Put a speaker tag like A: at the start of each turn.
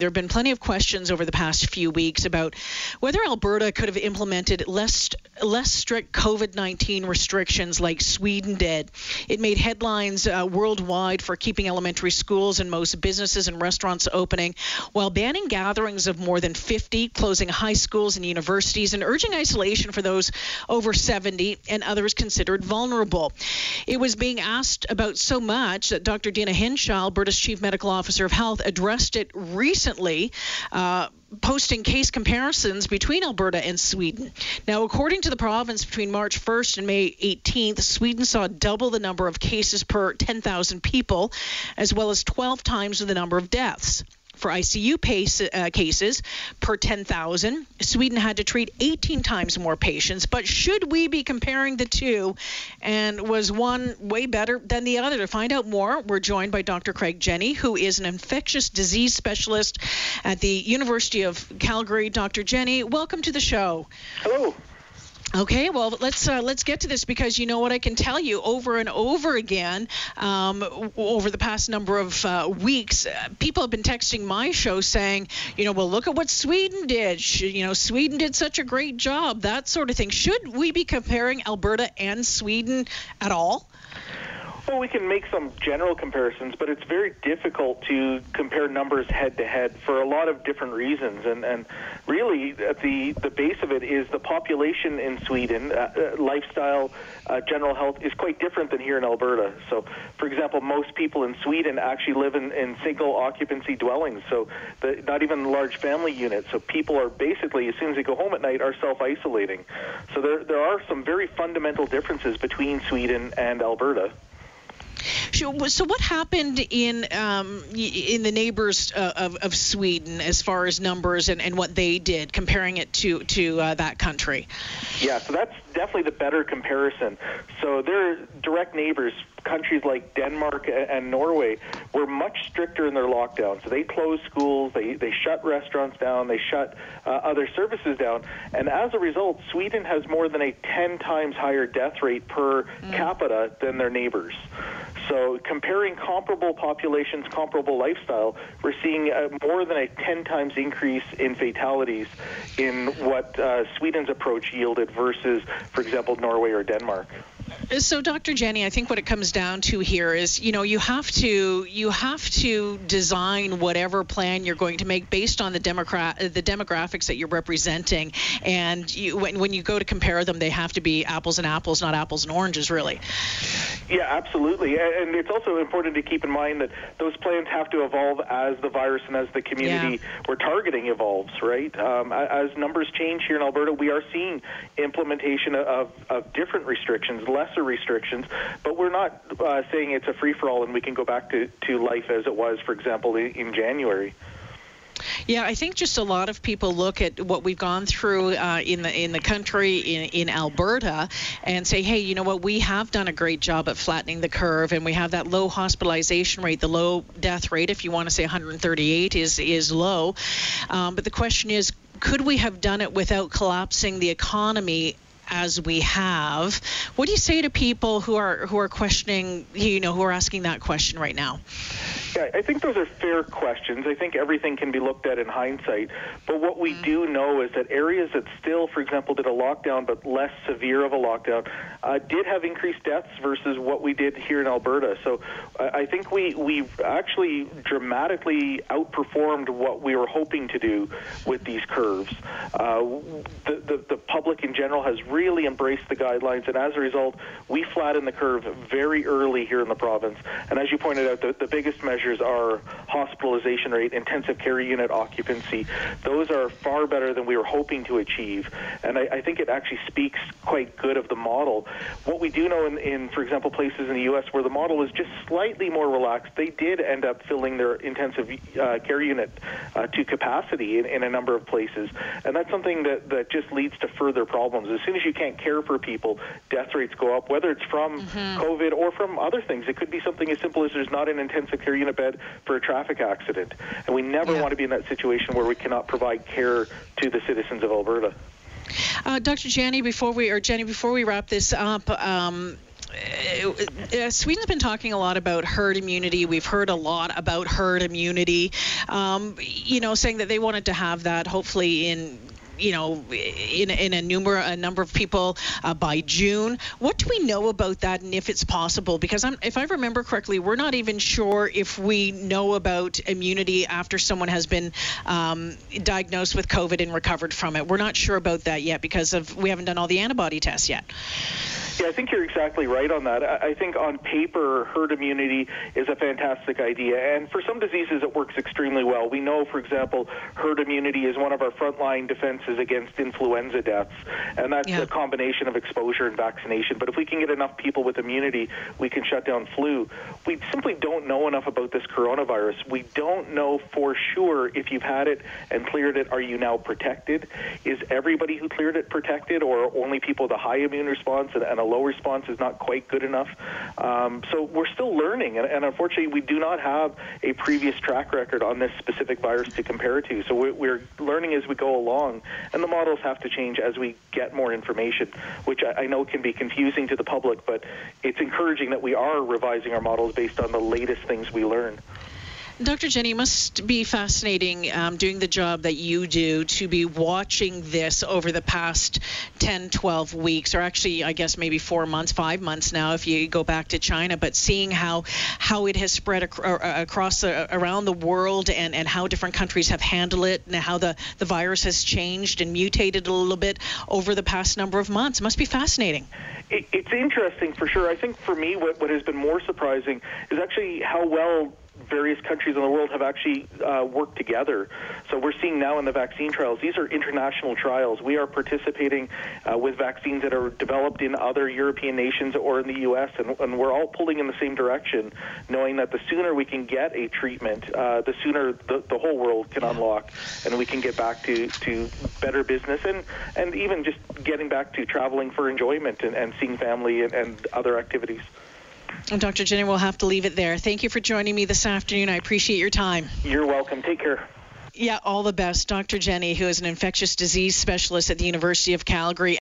A: There have been plenty of questions over the past few weeks about whether Alberta could have implemented less less strict COVID-19 restrictions like Sweden did. It made headlines uh, worldwide for keeping elementary schools and most businesses and restaurants opening, while banning gatherings of more than 50, closing high schools and universities, and urging isolation for those over 70 and others considered vulnerable. It was being asked about so much that Dr. Deena Hinshaw, Alberta's Chief Medical Officer of Health, addressed it recently recently uh, posting case comparisons between Alberta and Sweden. Now, according to the province, between March 1st and May 18th, Sweden saw double the number of cases per 10,000 people, as well as 12 times the number of deaths for ICU pace, uh, cases per 10,000. Sweden had to treat 18 times more patients. But should we be comparing the two? And was one way better than the other? To find out more, we're joined by Dr. Craig Jenne, who is an infectious disease specialist at the University of Calgary. Dr. Jenne, welcome to the show.
B: Hello.
A: Okay, well let's uh, let's get to this because you know what I can tell you over and over again um, over the past number of uh, weeks, uh, people have been texting my show saying, you know, well look at what Sweden did. Should, you know, Sweden did such a great job, that sort of thing. Should we be comparing Alberta and Sweden at all?
B: Well, we can make some general comparisons, but it's very difficult to compare numbers head to head for a lot of different reasons. And, and really, at the, the base of it is the population in Sweden, uh, uh, lifestyle, uh, general health is quite different than here in Alberta. So, for example, most people in Sweden actually live in, in single occupancy dwellings, so the, not even large family units. So people are basically, as soon as they go home at night, are self isolating. So there, there are some very fundamental differences between Sweden and Alberta.
A: So, what happened in um, in the neighbors uh, of, of Sweden as far as numbers and, and what they did, comparing it to to uh, that country?
B: Yeah, so that's definitely the better comparison. So their direct neighbors, countries like Denmark and Norway, were much stricter in their lockdown. So they closed schools, they they shut restaurants down, they shut uh, other services down, and as a result, Sweden has more than a 10 times higher death rate per mm. capita than their neighbors. So comparing comparable populations, comparable lifestyle, we're seeing uh, more than a 10 times increase in fatalities in what uh, Sweden's approach yielded versus, for example, Norway or Denmark.
A: So, Dr. Jenne, I think what it comes down to here is, you know, you have to you have to design whatever plan you're going to make based on the democrat the demographics that you're representing, and you, when when you go to compare them, they have to be apples and apples, not apples and oranges, really.
B: Yeah, absolutely, and it's also important to keep in mind that those plans have to evolve as the virus and as the community yeah. we're targeting evolves. Right, um, as numbers change here in Alberta, we are seeing implementation of, of different restrictions lesser restrictions, but we're not uh, saying it's a free for all and we can go back to, to life as it was, for example, in, in January.
A: Yeah, I think just a lot of people look at what we've gone through uh, in the in the country in, in Alberta and say, hey, you know what, we have done a great job at flattening the curve, and we have that low hospitalization rate, the low death rate, if you want to say 138 is is low. Um, but the question is, could we have done it without collapsing the economy as we have. What do you say to people who are who are questioning, you know, who are asking that question right now?
B: Yeah, I think those are fair questions. I think everything can be looked at in hindsight. But what we mm. do know is that areas that still, for example, did a lockdown but less severe of a lockdown, uh, did have increased deaths versus what we did here in Alberta. So uh, I think we we've actually dramatically outperformed what we were hoping to do with these curves. Uh, the, the the public in general has really embraced the guidelines, and as a result, we flattened the curve very early here in the province. And as you pointed out, the, the biggest measures are hospitalization rate, intensive care unit occupancy. Those are far better than we were hoping to achieve, and I, I think it actually speaks quite good of the model. What we do know in, in, for example, places in the U.S. where the model is just slightly more relaxed, they did end up filling their intensive uh, care unit uh, to capacity in, in a number of places, and that's something that, that just leads to further problems. As soon as you can't care for people, death rates go up, whether it's from mm-hmm. COVID or from other things. It could be something as simple as there's not an intensive care unit bed for a traffic accident. And we never yeah. want to be in that situation where we cannot provide care to the citizens of Alberta.
A: Uh, Dr. Jenne, before we or Jenne, before we wrap this up, um, uh, Sweden's been talking a lot about herd immunity. We've heard a lot about herd immunity. Um, you know, saying that they wanted to have that hopefully in you know, in, in a number a number of people uh, by June. What do we know about that, and if it's possible? Because I'm, if I remember correctly, we're not even sure if we know about immunity after someone has been um, diagnosed with COVID and recovered from it. We're not sure about that yet because of we haven't done all the antibody tests yet.
B: Yeah, I think you're exactly right on that. I think on paper, herd immunity is a fantastic idea, and for some diseases, it works extremely well. We know, for example, herd immunity is one of our frontline defenses against influenza deaths, and that's yeah. a combination of exposure and vaccination. But if we can get enough people with immunity, we can shut down flu. We simply don't know enough about this coronavirus. We don't know for sure if you've had it and cleared it, are you now protected? Is everybody who cleared it protected, or only people with a high immune response and, and a low response is not quite good enough. Um, so we're still learning, and, and, unfortunately, we do not have a previous track record on this specific virus to compare to. So we're, we're learning as we go along, and the models have to change as we get more information, which I, I know can be confusing to the public, but it's encouraging that we are revising our models based on the latest things we learn.
A: Dr. Jenne, it must be fascinating um, doing the job that you do to be watching this over the past 10, 12 weeks, or actually, I guess maybe four months, five months now, if you go back to China, but seeing how how it has spread uh, across the, around the world and, and how different countries have handled it and how the, the virus has changed and mutated a little bit over the past number of months. It must be fascinating.
B: It, it's interesting for sure. I think for me, what, what has been more surprising is actually how well various countries in the world have actually uh, worked together. So we're seeing now in the vaccine trials, these are international trials. We are participating uh, with vaccines that are developed in other European nations or in the U.S., and, and, we're all pulling in the same direction, knowing that the sooner we can get a treatment, uh, the sooner the, the whole world can unlock, and we can get back to, to better business and, and even just getting back to traveling for enjoyment and, and seeing family and, and other activities.
A: Dr. Jenne, we'll have to leave it there. Thank you for joining me this afternoon. I appreciate your time.
B: You're welcome. Take care.
A: Yeah, all the best. Dr. Jenne, who is an infectious disease specialist at the University of Calgary.